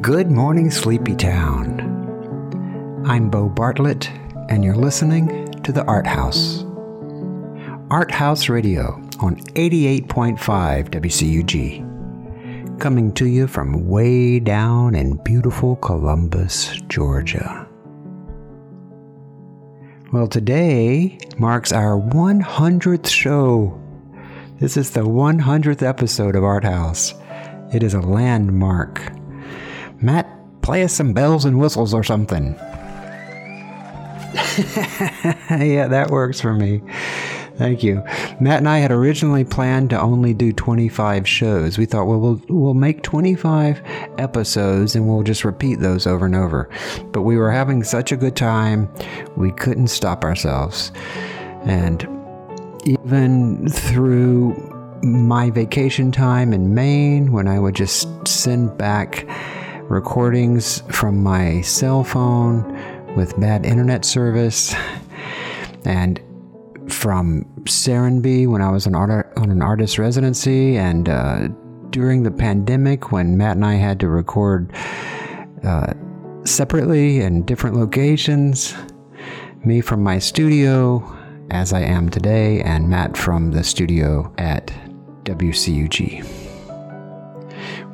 Good morning, Sleepy Town. I'm Bo Bartlett, and you're listening to the Art House. Art House Radio on 88.5 WCUG. Coming to you from way down in beautiful Columbus, Georgia. Well, today marks our 100th show. This is the 100th episode of Art House. It is a landmark. Matt, play us some bells and whistles or something. yeah, that works for me. Thank you. Matt and I had originally planned to only do 25 shows. We thought, well, we'll we'll make 25 episodes and we'll just repeat those over and over. But we were having such a good time, we couldn't stop ourselves. And even through my vacation time in Maine, when I would just send back recordings from my cell phone with bad internet service, and from Serenbe when I was an art- on an artist residency, and uh, during the pandemic when Matt and I had to record uh, separately in different locations. Me from my studio, as I am today, and Matt from the studio at WCUG.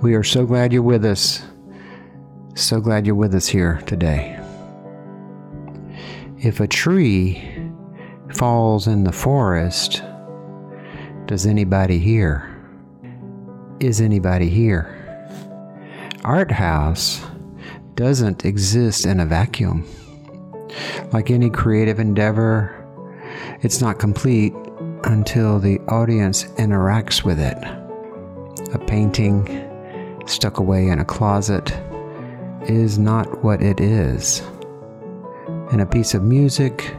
We are so glad you're with us. So glad you're with us here today. If a tree falls in the forest, does anybody hear? Is anybody here? Art House doesn't exist in a vacuum. Like any creative endeavor, it's not complete until the audience interacts with it. A painting stuck away in a closet is not what it is. And a piece of music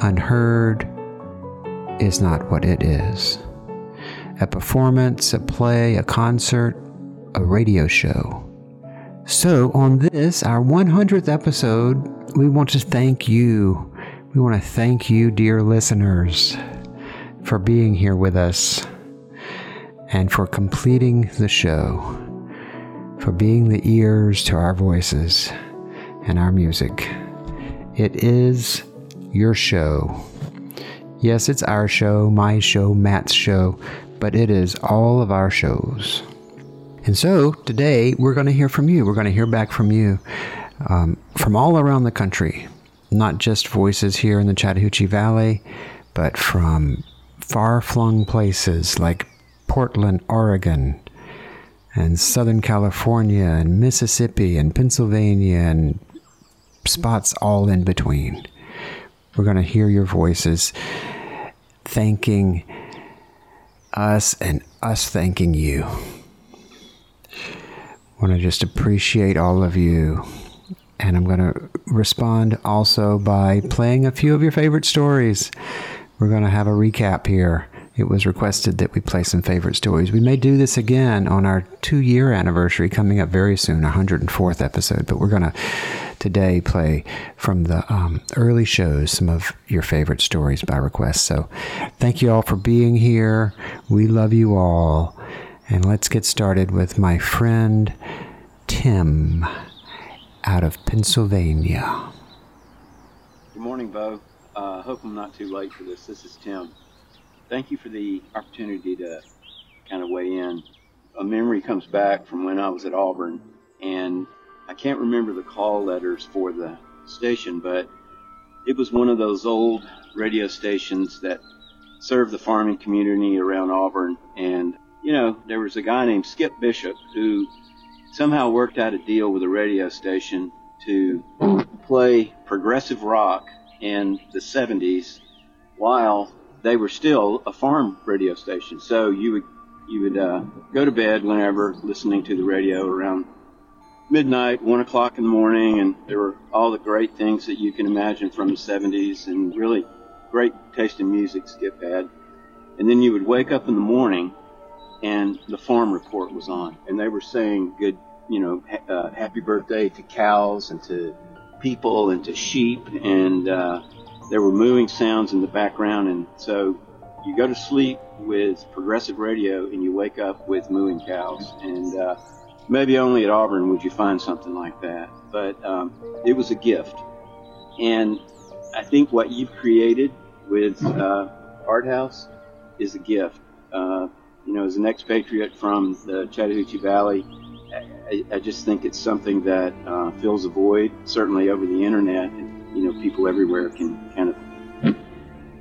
unheard is not what it is. A performance, a play, a concert, a radio show. So, on this, our 100th episode, we want to thank you. We want to thank you, dear listeners, for being here with us and for completing the show, for being the ears to our voices and our music. It is your show. Yes, it's our show, my show, Matt's show, but it is all of our shows. And so today we're going to hear from you. We're going to hear back from you um, from all around the country, not just voices here in the Chattahoochee Valley, but from far flung places like Portland, Oregon, and Southern California, and Mississippi, and Pennsylvania, and spots all in between. We're going to hear your voices thanking us and us thanking you. want to just appreciate all of you. And I'm going to respond also by playing a few of your favorite stories. We're going to have a recap here. It was requested that we play some favorite stories. We may do this again on our two year anniversary coming up very soon, 104th episode, but we're going to today play from the um, early shows some of your favorite stories by request. So thank you all for being here. We love you all. And let's get started with my friend Tim out of Pennsylvania. Good morning, Bo. I uh, hope I'm not too late for this. This is Tim. Thank you for the opportunity to kind of weigh in. A memory comes back from when I was at Auburn, and I can't remember the call letters for the station, but it was one of those old radio stations that served the farming community around Auburn. And, you know, there was a guy named Skip Bishop who somehow worked out a deal with a radio station to play progressive rock in the 70s while they were still a farm radio station. So you would you would uh, go to bed whenever listening to the radio around midnight, one o'clock in the morning, and there were all the great things that you can imagine from the 70s and really great taste in music Skip had. And then you would wake up in the morning and the farm report was on, and they were saying good, you know, ha- uh, happy birthday to cows and to people and to sheep, and uh, there were mooing sounds in the background, and so you go to sleep with progressive radio and you wake up with mooing cows, and uh, maybe only at Auburn would you find something like that. But um, it was a gift. And I think what you've created with uh, Art House is a gift. Uh, you know, as an expatriate from the Chattahoochee Valley, I, I just think it's something that uh, fills a void, certainly over the internet. You know, people everywhere can kind of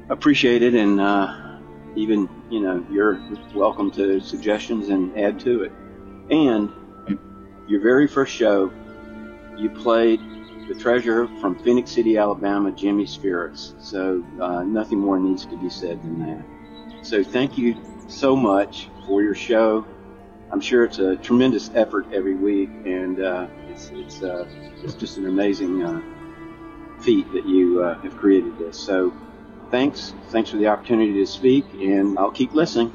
appreciate it and uh, even, you know, you're welcome to suggestions and add to it. And your very first show, you played the treasure from Phenix City, Alabama, Jimmy Spheeris. So uh, nothing more needs to be said than that. So thank you so much for your show. I'm sure it's a tremendous effort every week, and uh, it's it's uh, it's just an amazing uh, feat that you uh, have created this. So thanks, thanks for the opportunity to speak, and I'll keep listening.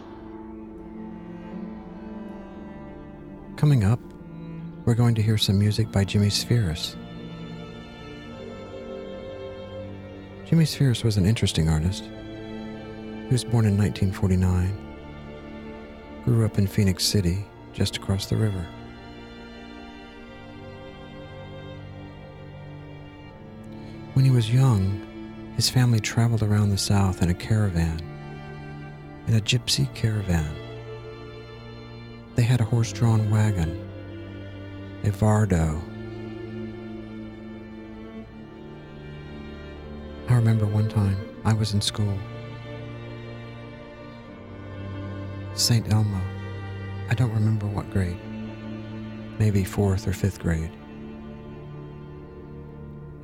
Coming up, we're going to hear some music by Jimmy Spheeris. Jimmy Spheeris was an interesting artist. He was born in 1949, grew up in Phenix City, just across the river. When he was young, his family traveled around the South in a caravan, in a gypsy caravan. They had a horse drawn wagon, a Vardo. I remember one time I was in school. St. Elmo. I don't remember what grade. Maybe fourth or fifth grade.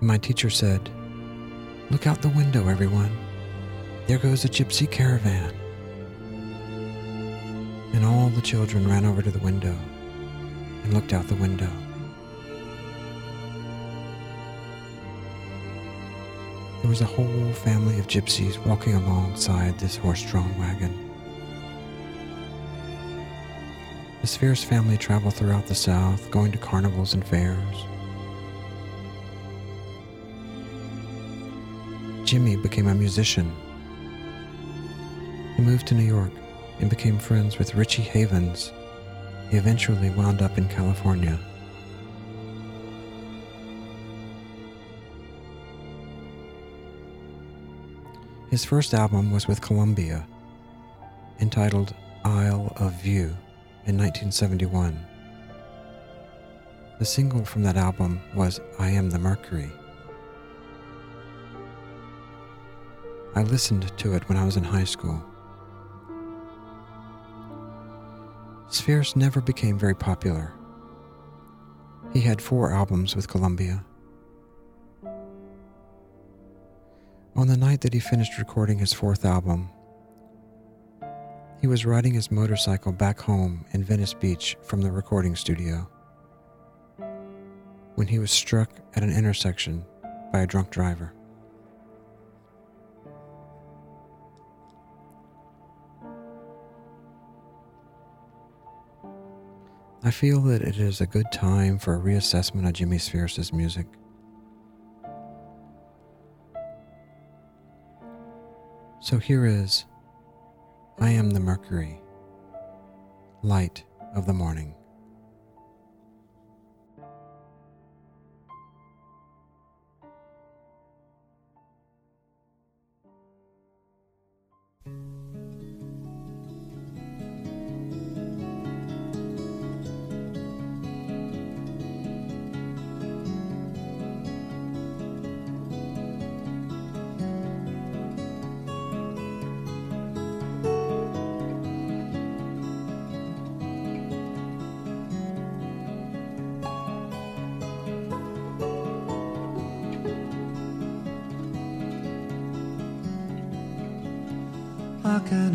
My teacher said, Look out the window, everyone. There goes a gypsy caravan. And all the children ran over to the window and looked out the window. There was a whole family of gypsies walking alongside this horse drawn wagon. The Spheeris family traveled throughout the South, going to carnivals and fairs. Jimmy became a musician. He moved to New York and became friends with Richie Havens. He eventually wound up in California. His first album was with Columbia, entitled Isle of View in 1971. The single from that album was I Am the Mercury. I listened to it when I was in high school. Spheeris never became very popular. He had four albums with Columbia. On the night that he finished recording his fourth album, he was riding his motorcycle back home in Venice Beach from the recording studio when he was struck at an intersection by a drunk driver. I feel that it is a good time for a reassessment of Jimmy Spheeris' music. So here is I Am the Mercury, Light of the Morning.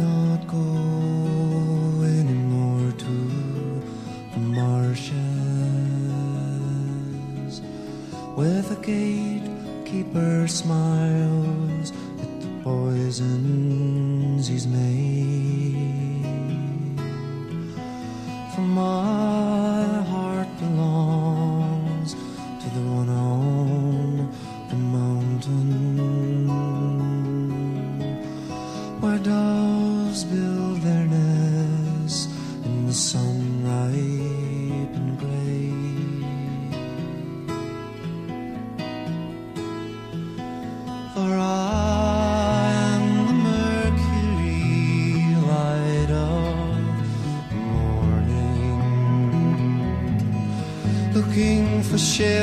Cannot go anymore to the marshes. With a gatekeeper smiles for shelter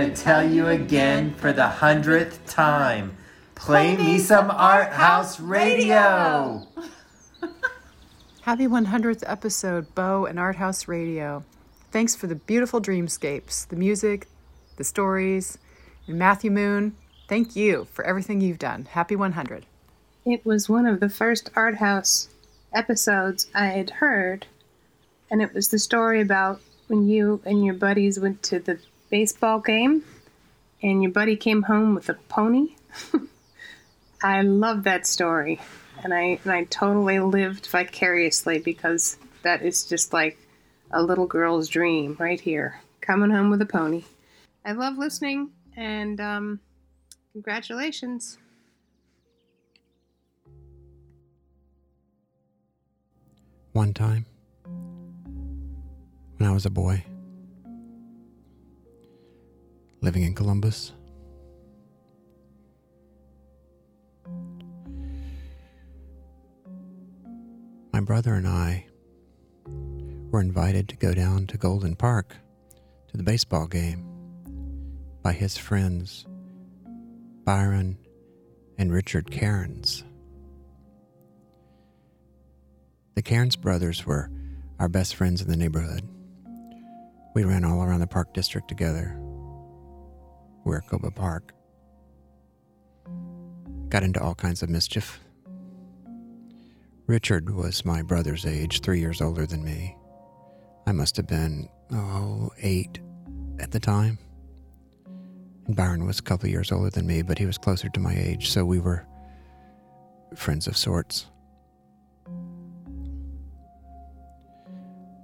gonna tell you again for the hundredth time. Play me some art house radio. Happy 100th episode, Bo and Art House Radio. Thanks for the beautiful dreamscapes, the music, the stories, and Matthew Moon. Thank you for everything you've done. Happy 100. It was one of the first art house episodes I had heard, and it was the story about when you and your buddies went to the baseball game, and your buddy came home with a pony. I love that story, and I and I totally lived vicariously because that is just like a little girl's dream right here, coming home with a pony. I love listening, and um, congratulations. One time, when I was a boy, living in Columbus, my brother and I were invited to go down to Golden Park to the baseball game by his friends Byron and Richard Cairns. The Cairns brothers were our best friends in the neighborhood. We ran all around the park district together. Maricopa Park. Got into all kinds of mischief. Richard was my brother's age, three years older than me. I must have been, oh, eight at the time. And Byron was a couple years older than me, but he was closer to my age, so we were friends of sorts.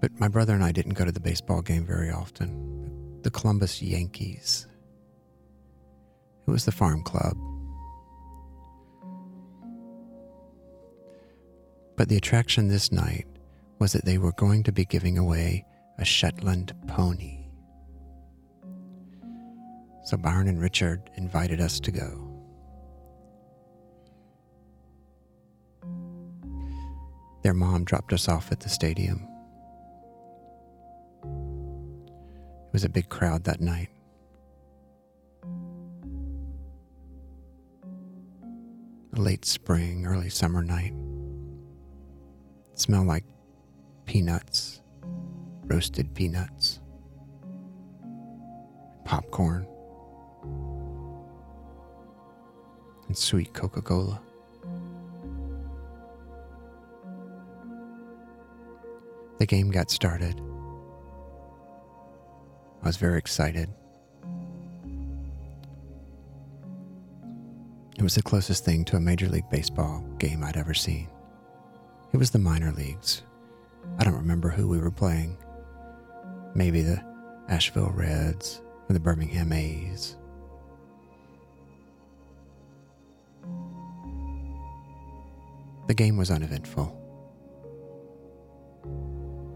But my brother and I didn't go to the baseball game very often. The Columbus Yankees. It was the farm club. But the attraction this night was that they were going to be giving away a Shetland pony. So Byron and Richard invited us to go. Their mom dropped us off at the stadium. It was a big crowd that night. Late spring, early summer night. Smell like peanuts, roasted peanuts, popcorn, and sweet Coca Cola. The game got started. I was very excited. It was the closest thing to a Major League Baseball game I'd ever seen. It was the minor leagues. I don't remember who we were playing. Maybe the Asheville Reds or the Birmingham A's. The game was uneventful.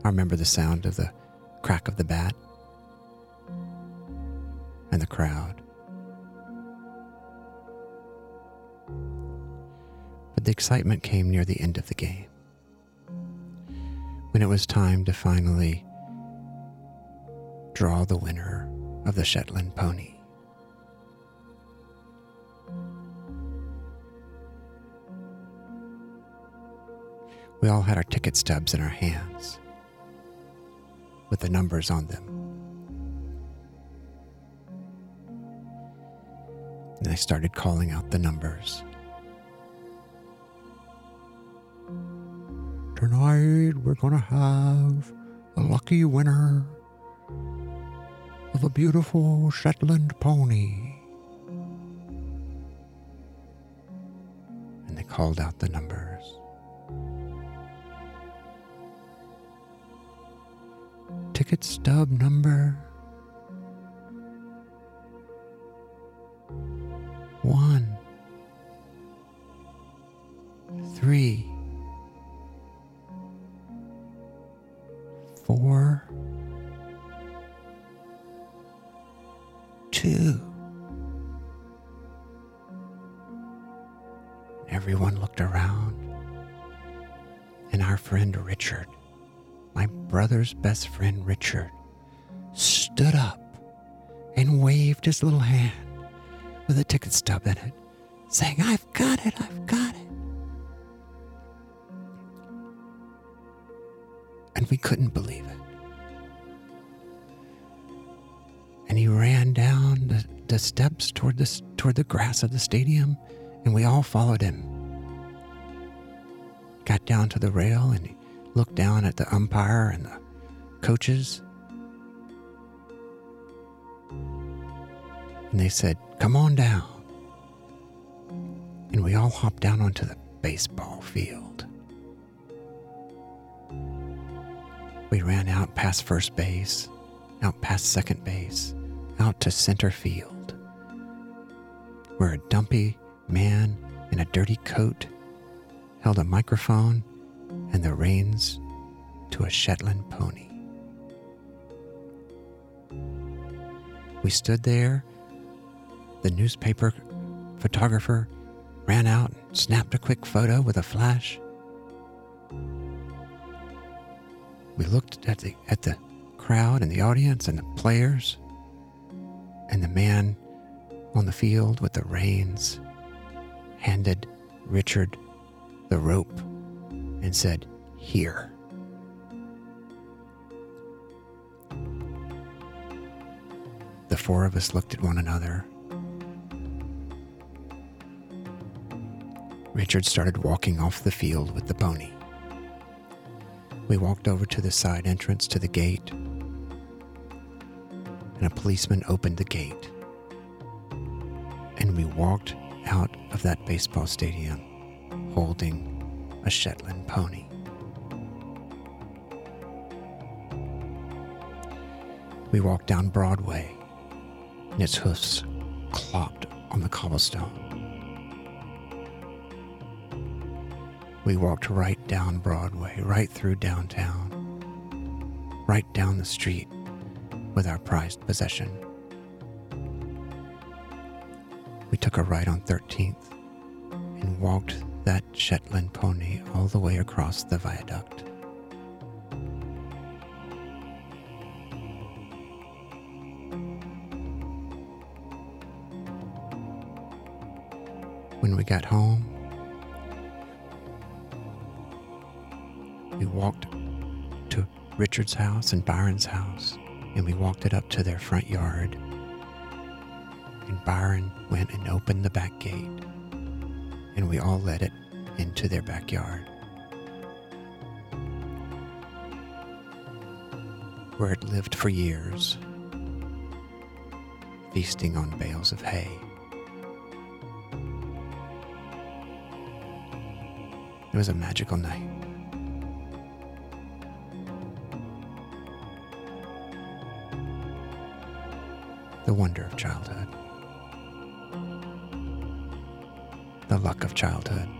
I remember the sound of the crack of the bat and the crowd. But the excitement came near the end of the game. When it was time to finally draw the winner of the Shetland pony. We all had our ticket stubs in our hands with the numbers on them. And I started calling out the numbers. Tonight we're going to have a lucky winner of a beautiful Shetland pony. And they called out the numbers. Ticket stub number best friend Richard, stood up and waved his little hand with a ticket stub in it, saying, I've got it, I've got it. And we couldn't believe it. And he ran down the, the steps toward the, toward the grass of the stadium, and we all followed him. Got down to the rail and he looked down at the umpire and the coaches. And they said, Come on down. And we all hopped down onto the baseball field. We ran out past first base, out past second base, out to center field, where a dumpy man in a dirty coat held a microphone and the reins to a Shetland pony. We stood there. The newspaper photographer ran out and snapped a quick photo with a flash. We looked at the at the crowd and the audience and the players and the man on the field with the reins handed Richard the rope and said, Here. four of us looked at one another. Richard started walking off the field with the pony. We walked over to the side entrance to the gate, and a policeman opened the gate. And we walked out of that baseball stadium holding a Shetland pony. We walked down Broadway and its hoofs clopped on the cobblestone. We walked right down Broadway, right through downtown, right down the street with our prized possession. We took a ride on 13th and walked that Shetland pony all the way across the viaduct. When we got home, we walked to Richard's house and Byron's house, and we walked it up to their front yard. And Byron went and opened the back gate, and we all let it into their backyard. Where it lived for years, feasting on bales of hay. Was a magical night. The wonder of childhood. The luck of childhood.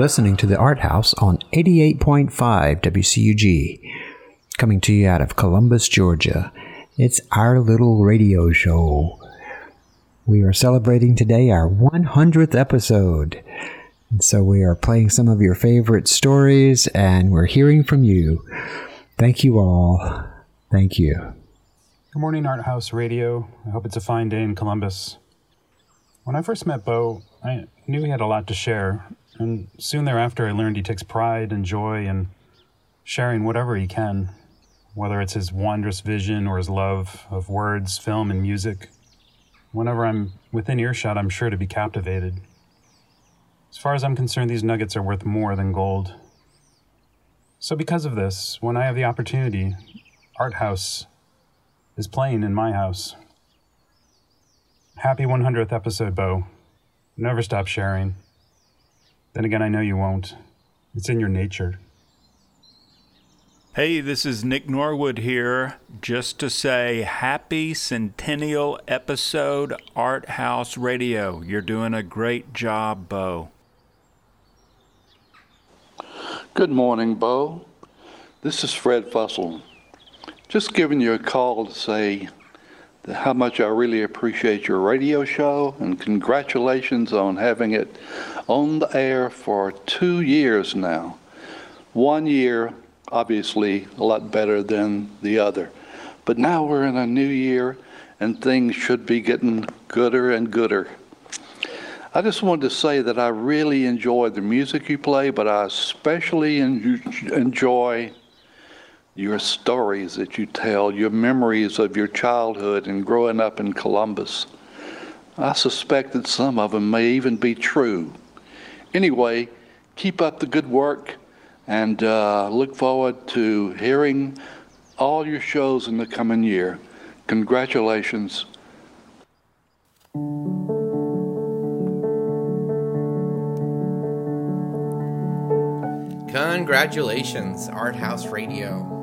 Listening to the Art House on 88.5 WCUG, coming to you out of Columbus, Georgia. It's our little radio show. We are celebrating today our 100th episode. And so we are playing some of your favorite stories and we're hearing from you. Thank you all. Thank you. Good morning, Art House Radio. I hope it's a fine day in Columbus. When I first met Bo, I knew he had a lot to share, and soon thereafter I learned he takes pride and joy in sharing whatever he can, whether it's his wondrous vision or his love of words, film, and music. Whenever I'm within earshot, I'm sure to be captivated. As far as I'm concerned, these nuggets are worth more than gold. So, because of this, when I have the opportunity, Art House is playing in my house. Happy 100th episode, Bo. Never stop sharing. Then again, I know you won't. It's in your nature. Hey, this is Nick Norwood here, just to say happy centennial episode, Art House Radio. You're doing a great job, Bo. Good morning, Bo. This is Fred Fussell. Just giving you a call to say that how much I really appreciate your radio show and congratulations on having it on the air for two years now. One year, obviously, a lot better than the other. But now we're in a new year and things should be getting gooder and gooder. I just wanted to say that I really enjoy the music you play, but I especially en- enjoy your stories that you tell, your memories of your childhood and growing up in Columbus. I suspect that some of them may even be true. Anyway, keep up the good work and uh, look forward to hearing all your shows in the coming year. Congratulations. Congratulations, Art House Radio.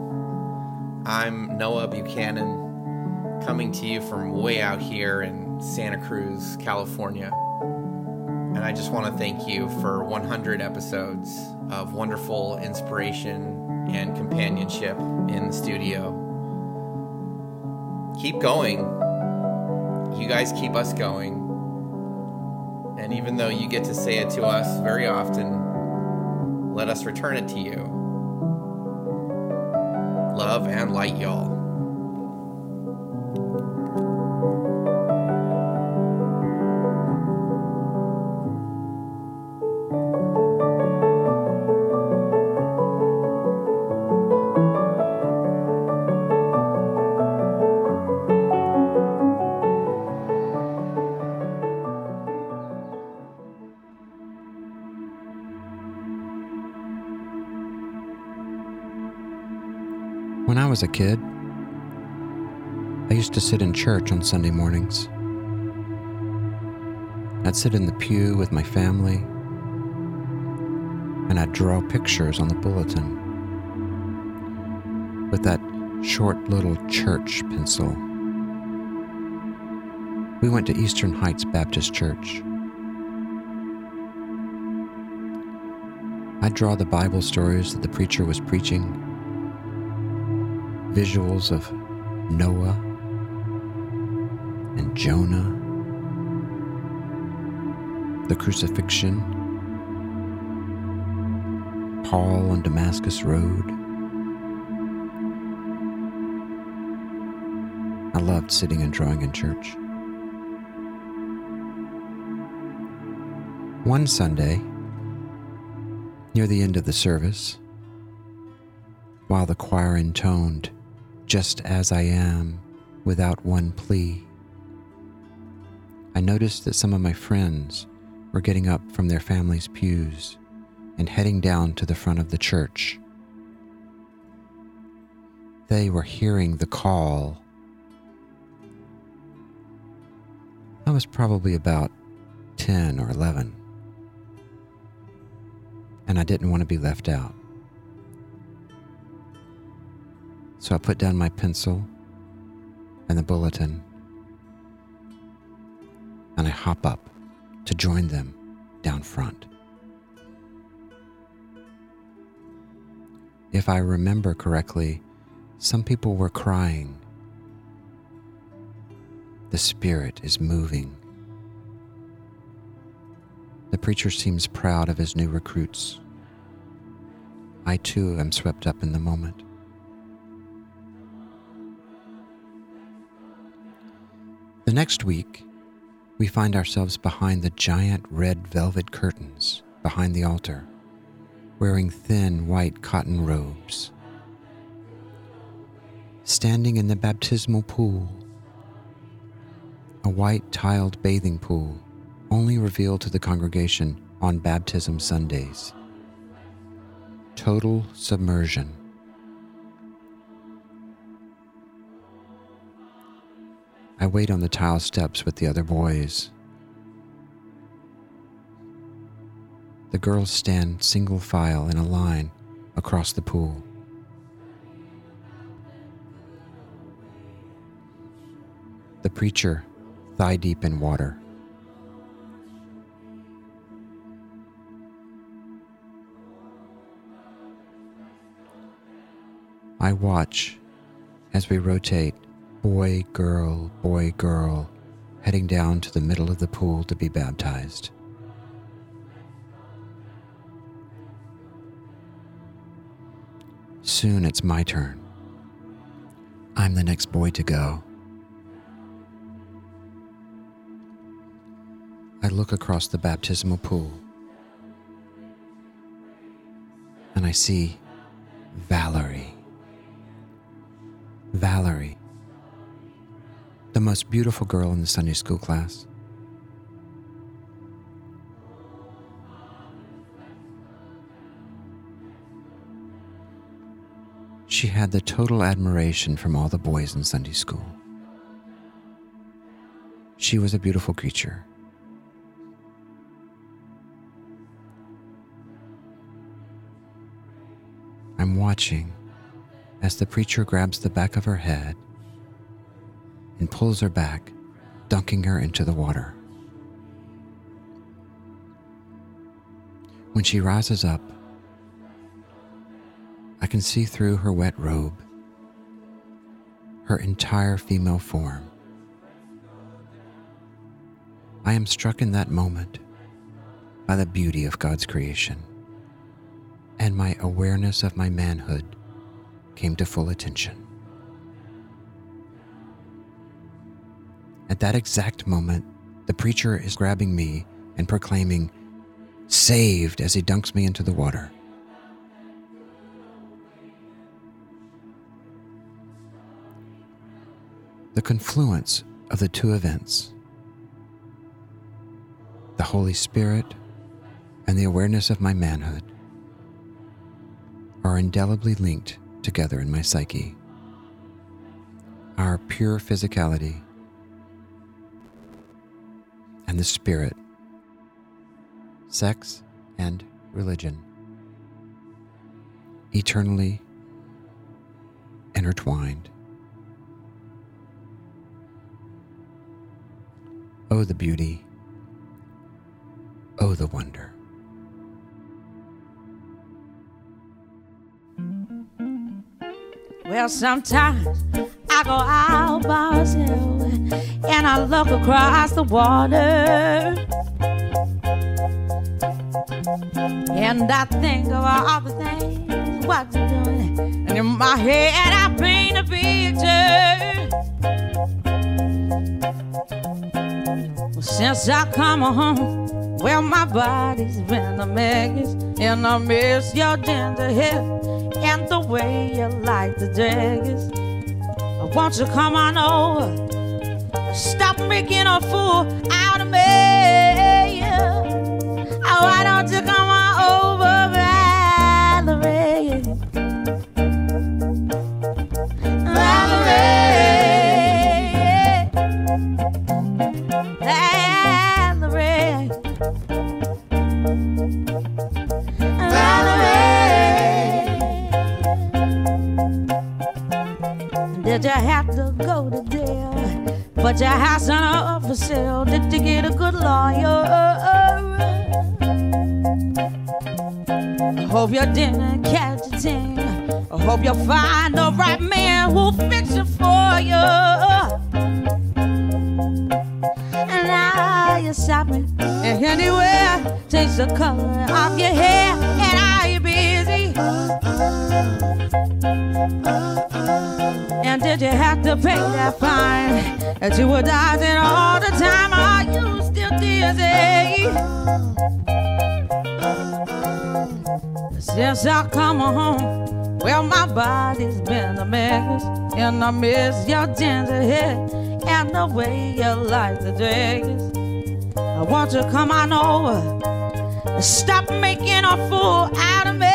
I'm Noah Buchanan, coming to you from way out here in Santa Cruz, California. And I just want to thank you for 100 episodes of wonderful inspiration and companionship in the studio. Keep going. You guys keep us going. And even though you get to say it to us very often, let us return it to you. Love and light, y'all. Was a kid, I used to sit in church on Sunday mornings. I'd sit in the pew with my family, and I'd draw pictures on the bulletin with that short little church pencil. We went to Eastern Heights Baptist Church. I'd draw the Bible stories that the preacher was preaching visuals of Noah and Jonah, the crucifixion, Paul on Damascus Road. I loved sitting and drawing in church. One Sunday, near the end of the service, while the choir intoned, Just as I am, without one plea, I noticed that some of my friends were getting up from their families' pews and heading down to the front of the church. They were hearing the call. I was probably about 10 or 11, and I didn't want to be left out. So I put down my pencil and the bulletin, and I hop up to join them down front. If I remember correctly, some people were crying. The Spirit is moving. The preacher seems proud of his new recruits. I too am swept up in the moment. The next week, we find ourselves behind the giant red velvet curtains behind the altar, wearing thin white cotton robes. Standing in the baptismal pool, a white tiled bathing pool only revealed to the congregation on baptism Sundays. Total submersion. I wait on the tile steps with the other boys. The girls stand single file in a line across the pool. The preacher, thigh deep in water. I watch as we rotate boy, girl, boy, girl, heading down to the middle of the pool to be baptized. Soon it's my turn. I'm the next boy to go. I look across the baptismal pool and I see Valerie. Valerie, most beautiful girl in the Sunday school class. She had the total admiration from all the boys in Sunday school. She was a beautiful creature. I'm watching as the preacher grabs the back of her head and pulls her back, dunking her into the water. When she rises up, I can see through her wet robe her entire female form. I am struck in that moment by the beauty of God's creation, and my awareness of my manhood came to full attention. At that exact moment, the preacher is grabbing me and proclaiming, Saved, as he dunks me into the water. The confluence of the two events, the Holy Spirit and the awareness of my manhood, are indelibly linked together in my psyche. Our pure physicality and the spirit, sex and religion, eternally intertwined. Oh, the beauty. Oh, the wonder. Well, sometimes I go out by myself and I look across the water. And I think of all the things what you're doing. And in my head, I paint a picture. Well, since I come home, well, my body's been a mess. And I miss your ginger hair and the way you like the daggers. Won't you come on over? Stop making a fool out of me. Oh, why don't you come on But your house on up for sale. Did you get a good lawyer? I hope you didn't catch a thing. I hope you'll find the right man who'll fix it for you. And now you're shopping and anywhere, change the color of your hair, and are you busy? And did you have to pay that fine that you were dodging all the time? Are you still dizzy? Since I come home, well, my body's been a mess, and I miss your ginger hair and the way you like the dress. I want you to come on over stop making a fool out of me.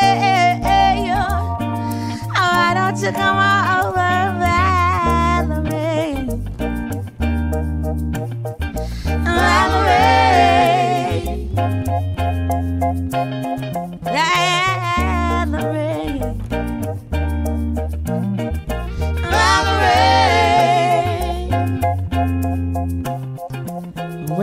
Oh, why don't you come on over,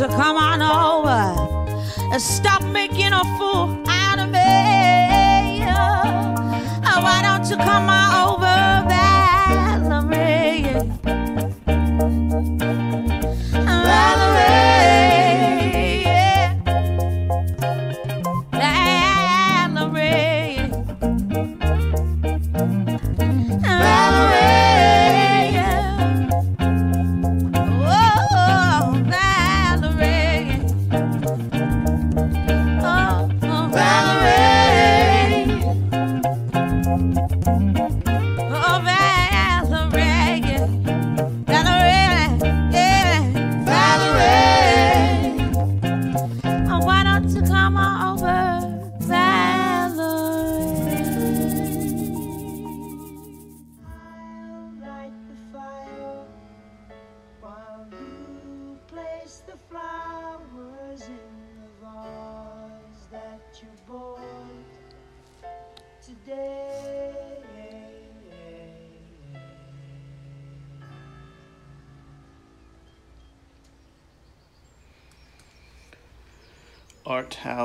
Won't come on over and stop making a fool out of me? Oh, why don't you come on over,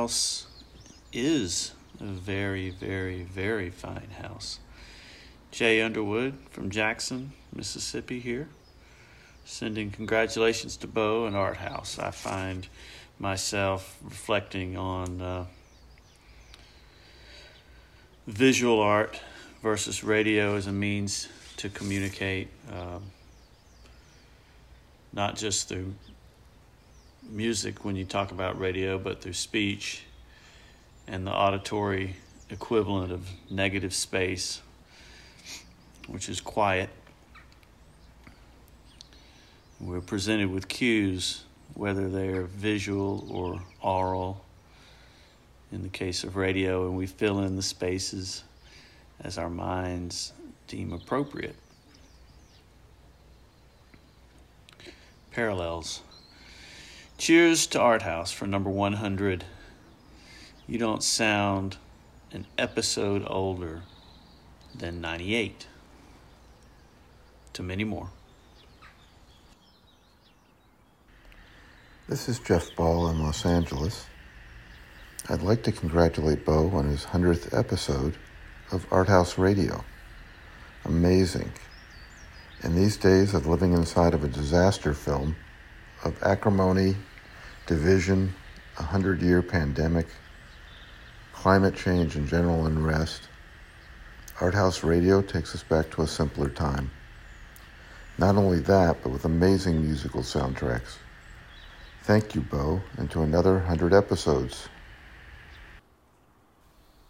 House is a very, very, very fine house. Jay Underwood from Jackson, Mississippi, here, sending congratulations to Bo and Art Haus. I find myself reflecting on uh, visual art versus radio as a means to communicate, um, not just through music when you talk about radio, but through speech and the auditory equivalent of negative space, which is quiet. We're presented with cues, whether they're visual or oral, in the case of radio, and we fill in the spaces as our minds deem appropriate. Parallels. Cheers to Art Haus for number 100. You don't sound an episode older than 98. To many more. This is Jeff Ball in Los Angeles. I'd like to congratulate Bo on his 100th episode of Art Haus Radio. Amazing. In these days of living inside of a disaster film, of acrimony, division, a hundred year pandemic, climate change, and general unrest, Art Haus Radio takes us back to a simpler time. Not only that, but with amazing musical soundtracks. Thank you, Bo, and to another 100 episodes.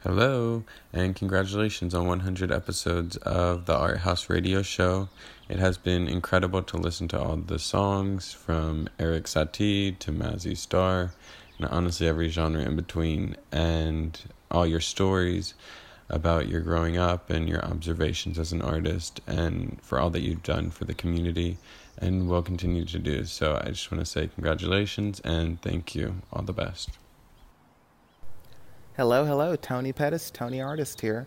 Hello, and congratulations on 100 episodes of the Art Haus Radio Show. It has been incredible to listen to all the songs from Erik Satie to Mazzy Star, and honestly every genre in between, and all your stories. about your growing up and your observations as an artist and for all that you've done for the community and will continue to do. So I just want to say congratulations and thank you. All the best. Hello, hello, Tony Pettis, Tony Artist here.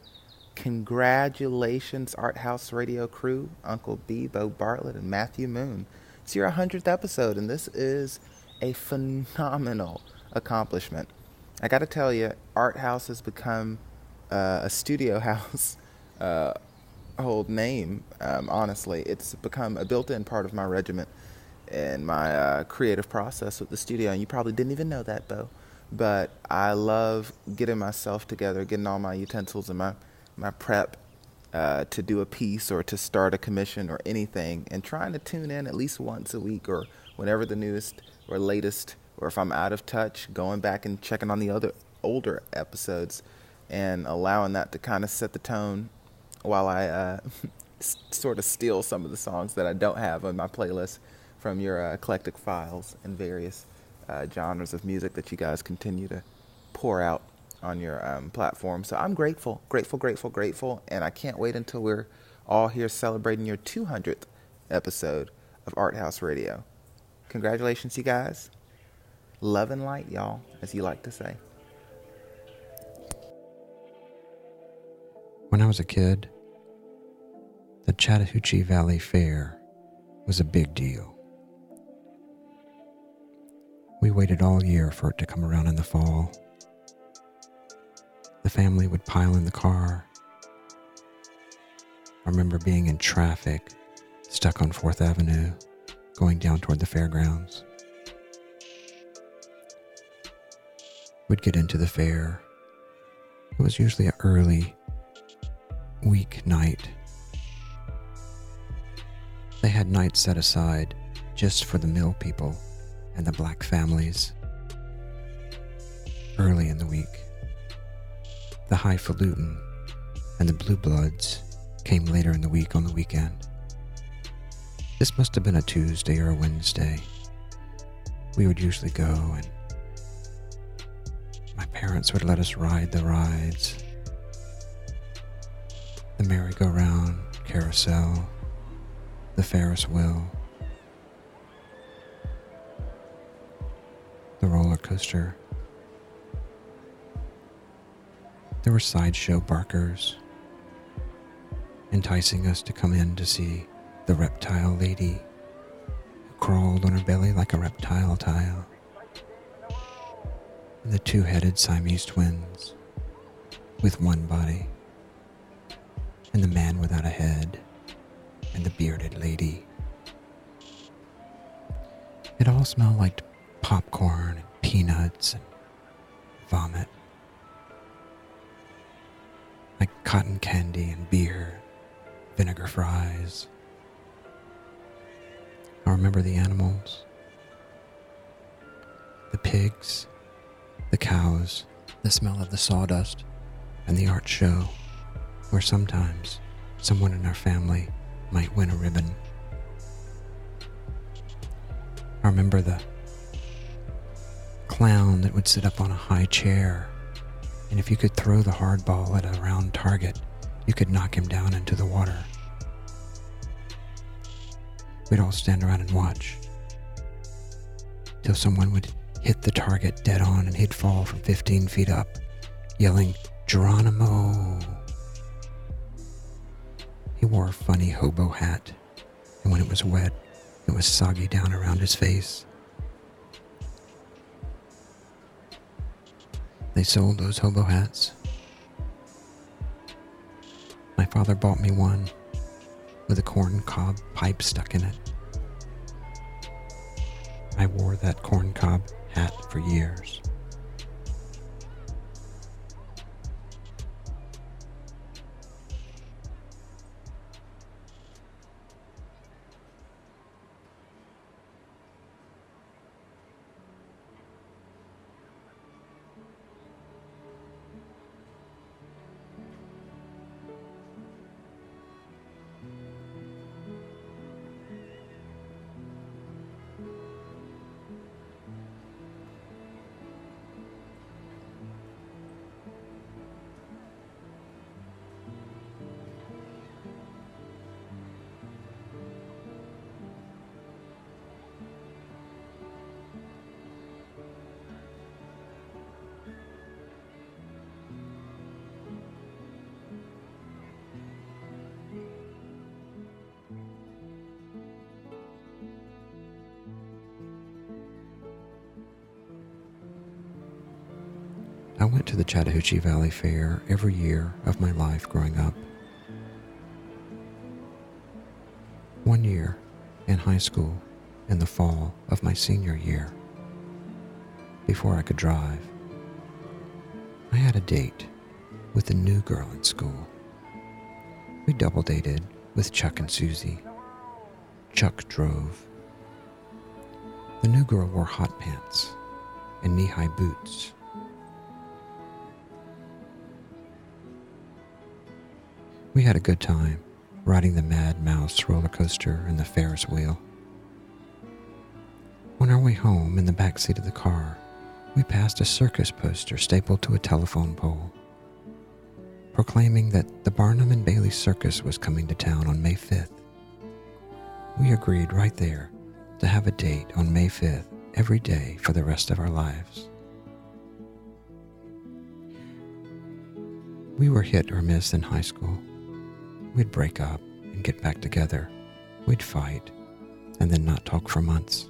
Congratulations, Art Haus Radio crew, Uncle B, Bo Bartlett, and Matthew Moon. It's your 100th episode, and this is a phenomenal accomplishment. I gotta tell you, Art Haus has become uh, a studio house uh, old name, um, honestly. It's become a built in part of my regiment and my uh, creative process with the studio, and you probably didn't even know that, Bo but I love getting myself together, getting all my utensils and my my prep uh, to do a piece or to start a commission or anything, and trying to tune in at least once a week or whenever the newest or latest, or if I'm out of touch, going back and checking on the other older episodes, and allowing that to kind of set the tone while I uh, sort of steal some of the songs that I don't have on my playlist from your uh, eclectic files and various uh, genres of music that you guys continue to pour out on your um, platform. So I'm grateful, grateful, grateful, grateful, and I can't wait until we're all here celebrating your 200th episode of Art Haus Radio. Congratulations, you guys. Love and light, y'all, as you like to say. When I was a kid, the Chattahoochee Valley Fair was a big deal. We waited all year for it to come around in the fall. The family would pile in the car. I remember being in traffic, stuck on 4th Avenue, going down toward the fairgrounds. We'd get into the fair. It was usually an early week night. They had nights set aside just for the mill people and the black families. Early in the week, the highfalutin and the blue bloods came later in the week on the weekend. This must have been a Tuesday or a Wednesday. We would usually go, and my parents would let us ride the rides the merry-go-round, carousel, the Ferris wheel, the roller coaster. There were sideshow barkers enticing us to come in to see the reptile lady who crawled on her belly like a reptile tile, and the two headed Siamese twins with one body, and the man without a head, and the bearded lady. It all smelled like popcorn and peanuts and vomit. Like cotton candy and beer, vinegar fries. I remember the animals the pigs, the cows, the smell of the sawdust, and the art show, where sometimes someone in our family might win a ribbon. I remember the clown that would sit up on a high chair, and if you could throw the hard ball at a round target, you could knock him down into the water. We'd all stand around and watch till someone would hit the target dead on and he'd fall from 15 feet up, yelling, Geronimo! He wore a funny hobo hat, and when it was wet, it was soggy down around his face. They sold those hobo hats. My father bought me one with a corn cob pipe stuck in it. I wore that corn cob hat for years. I went to the Chattahoochee Valley Fair every year of my life growing up. One year in high school in the fall of my senior year, before I could drive, I had a date with a new girl in school. We double dated with Chuck and Susie. Chuck drove. The new girl wore hot pants and knee high boots. Had a good time riding the Mad Mouse roller coaster and the Ferris wheel. On our way home in the back seat of the car, we passed a circus poster stapled to a telephone pole, proclaiming that the Barnum and Bailey Circus was coming to town on May 5th. We agreed right there to have a date on May 5th every day for the rest of our lives. We were hit or miss in high school. We'd break up and get back together. We'd fight and then not talk for months.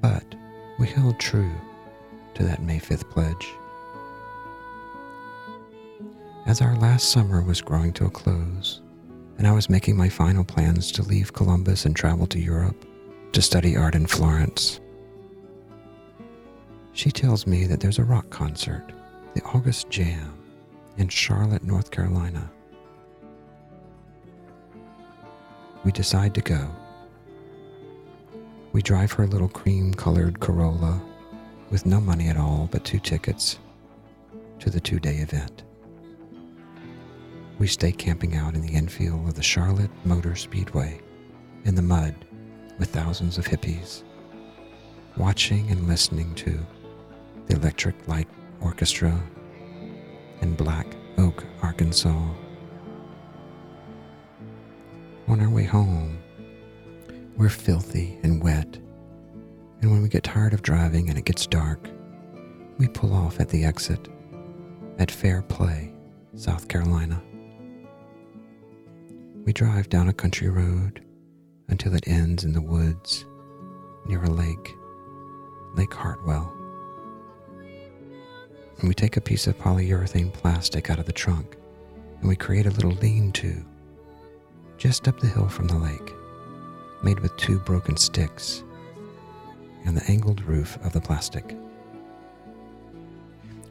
But we held true to that May 5th pledge. As our last summer was growing to a close, and I was making my final plans to leave Columbus and travel to Europe to study art in Florence, she tells me that there's a rock concert, the August Jam, in Charlotte, North Carolina. We decide to go. We drive her little cream colored Corolla with no money at all but two tickets to the two day event. We stay camping out in the infield of the Charlotte Motor Speedway in the mud with thousands of hippies, watching and listening to the Electric Light Orchestra in Black Oak, Arkansas. On our way home, we're filthy and wet, and when we get tired of driving and it gets dark, we pull off at the exit at Fair Play, South Carolina. We drive down a country road until it ends in the woods near a lake, Lake Hartwell. And we take a piece of polyurethane plastic out of the trunk and we create a little lean to just up the hill from the lake, made with two broken sticks and the angled roof of the plastic.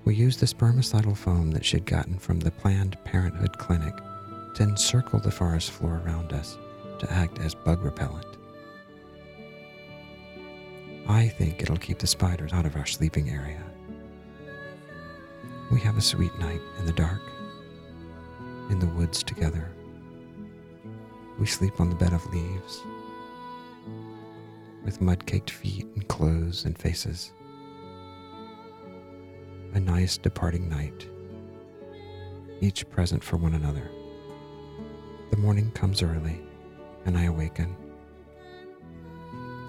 We use the spermicidal foam that she'd gotten from the Planned Parenthood clinic to encircle the forest floor around us to act as bug repellent. I think it'll keep the spiders out of our sleeping area. We have a sweet night in the dark, in the woods together. We sleep on the bed of leaves, with mud caked feet and clothes and faces. A nice departing night, each present for one another. The morning comes early, and I awaken.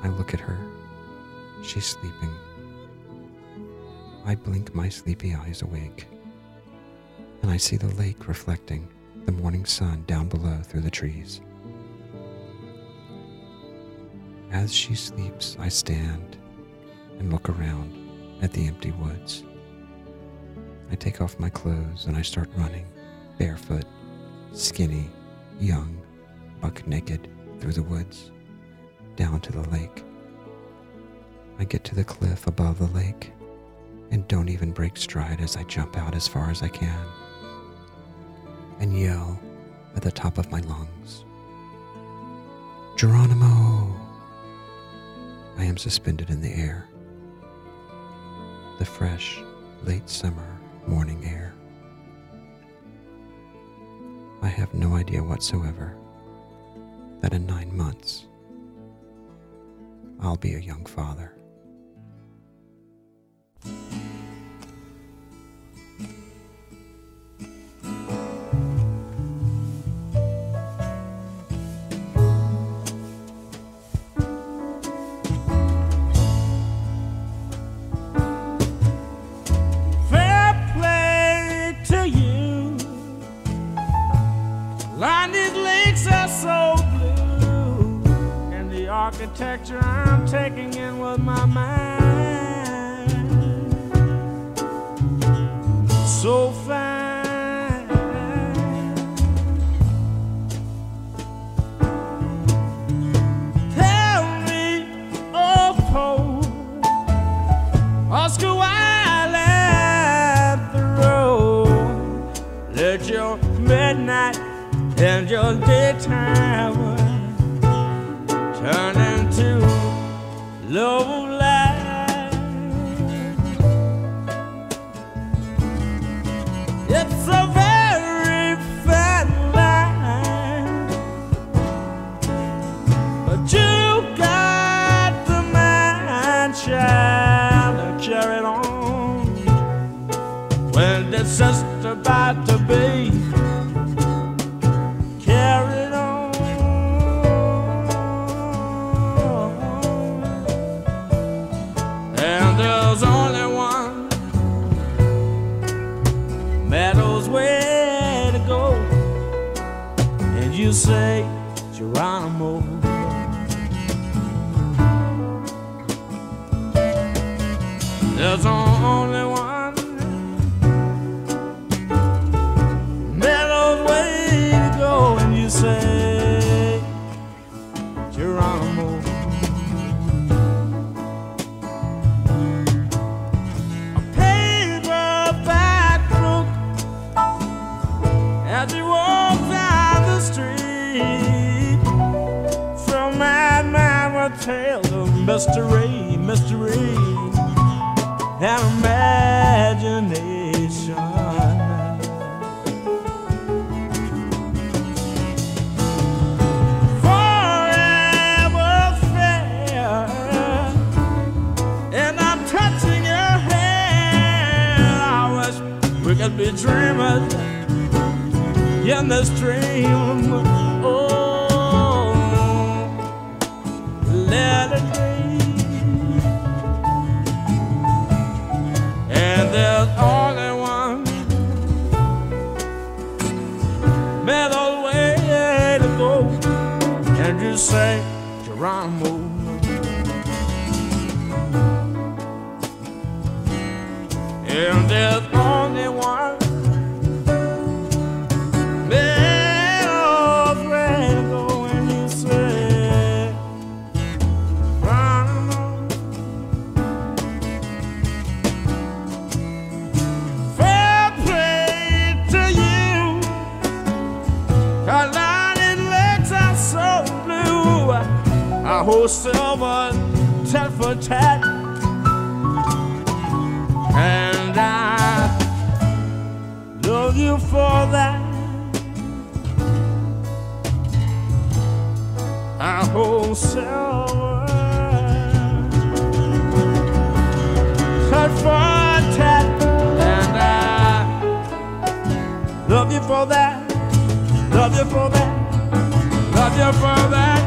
I look at her. She's sleeping. I blink my sleepy eyes awake, and I see the lake reflecting the morning sun down below through the trees. As she sleeps, I stand and look around at the empty woods. I take off my clothes and I start running, barefoot, skinny, young, buck naked, through the woods, down to the lake. I get to the cliff above the lake and don't even break stride as I jump out as far as I can and yell at the top of my lungs Geronimo! I am suspended in the air. The fresh, late summer morning air. I have no idea whatsoever that in nine months I'll be a young father. architecture I'm taking in with my mind. So fine. Tell me, oh Poe, Oscar Wilde, the road. Let your midnight and your daytime. Tale of mystery, mystery, and imagination. Forever fair. And I'm touching your hand. I wish we could be dreamers in this dream. Oh, And there's only one way to go. And you say, Geronimo. And there's Hold silver tat for tat. And I love you for that. I hold silver tat for tat. And I love you for that. Love you for that. Love you for that.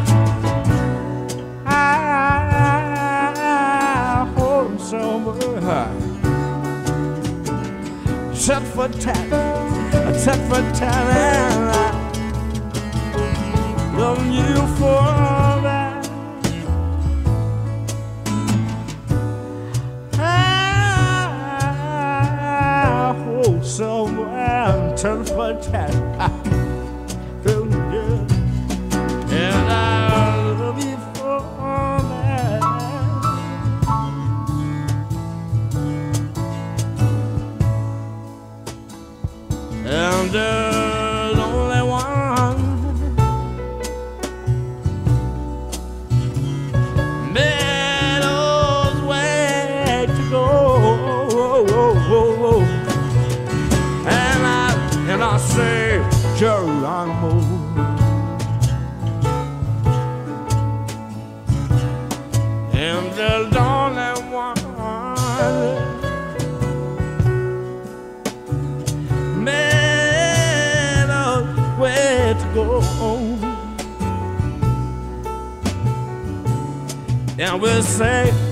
Tat for tat, tat for tat, and I love you for that. I hold somewhere tat for tat, Say,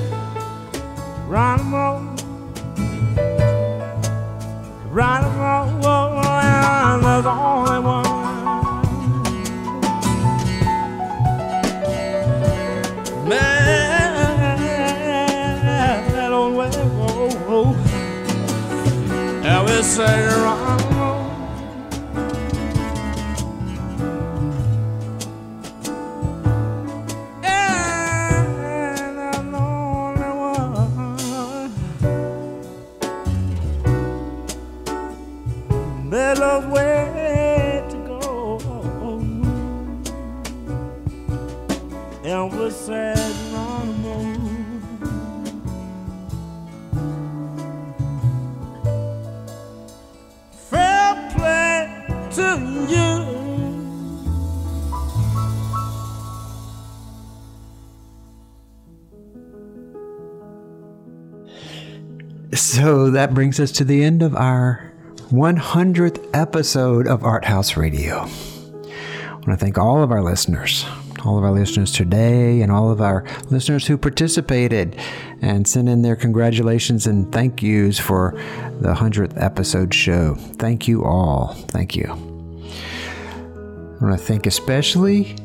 So that brings us to the end of our 100th episode of Art Haus Radio. I want to thank all of our listeners, all of our listeners today, and all of our listeners who participated and sent in their congratulations and thank yous for the 100th episode show. Thank you all. Thank you. I want to thank especially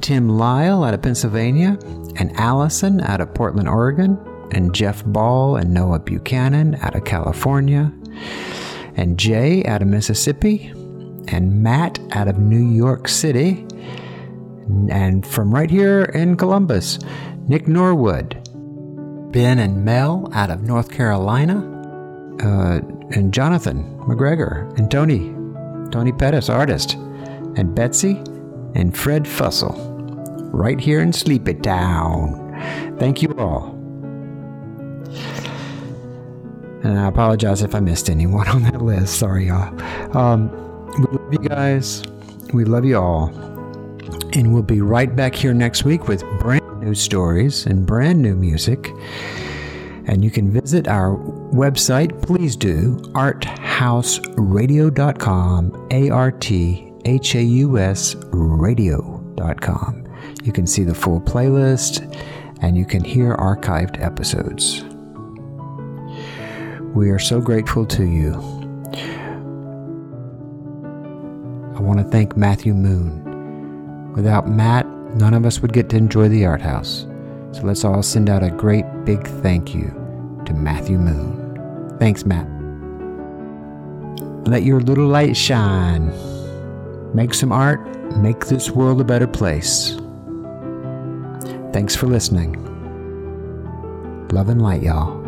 Tim Lyle out of Pennsylvania, and Allison out of Portland, Oregon, and Jeff Ball and Noah Buchanan out of California, and Jay out of Mississippi, and Matt out of New York City, and from right here in Columbus, Nick Norwood, Ben and Mel out of North Carolina, uh, and Jonathan McGregor, and Tony, Tony Pettis, artist, and Betsy, and Fred Fussell, right here in Sleepy Town. Thank you all. And I apologize if I missed anyone on that list. Sorry, y'all. Um, we love you guys. We love you all. And we'll be right back here next week with brand new stories and brand new music. And you can visit our website, please do, arthausradio.com, A R T H A U S radio.com. You can see the full playlist and you can hear archived episodes. We are so grateful to you. I want to thank Matthew Moon. Without Matt, none of us would get to enjoy the art house. So let's all send out a great big thank you to Matthew Moon. Thanks, Matt. Let your little light shine. Make some art, make this world a better place. Thanks for listening. Love and light, y'all.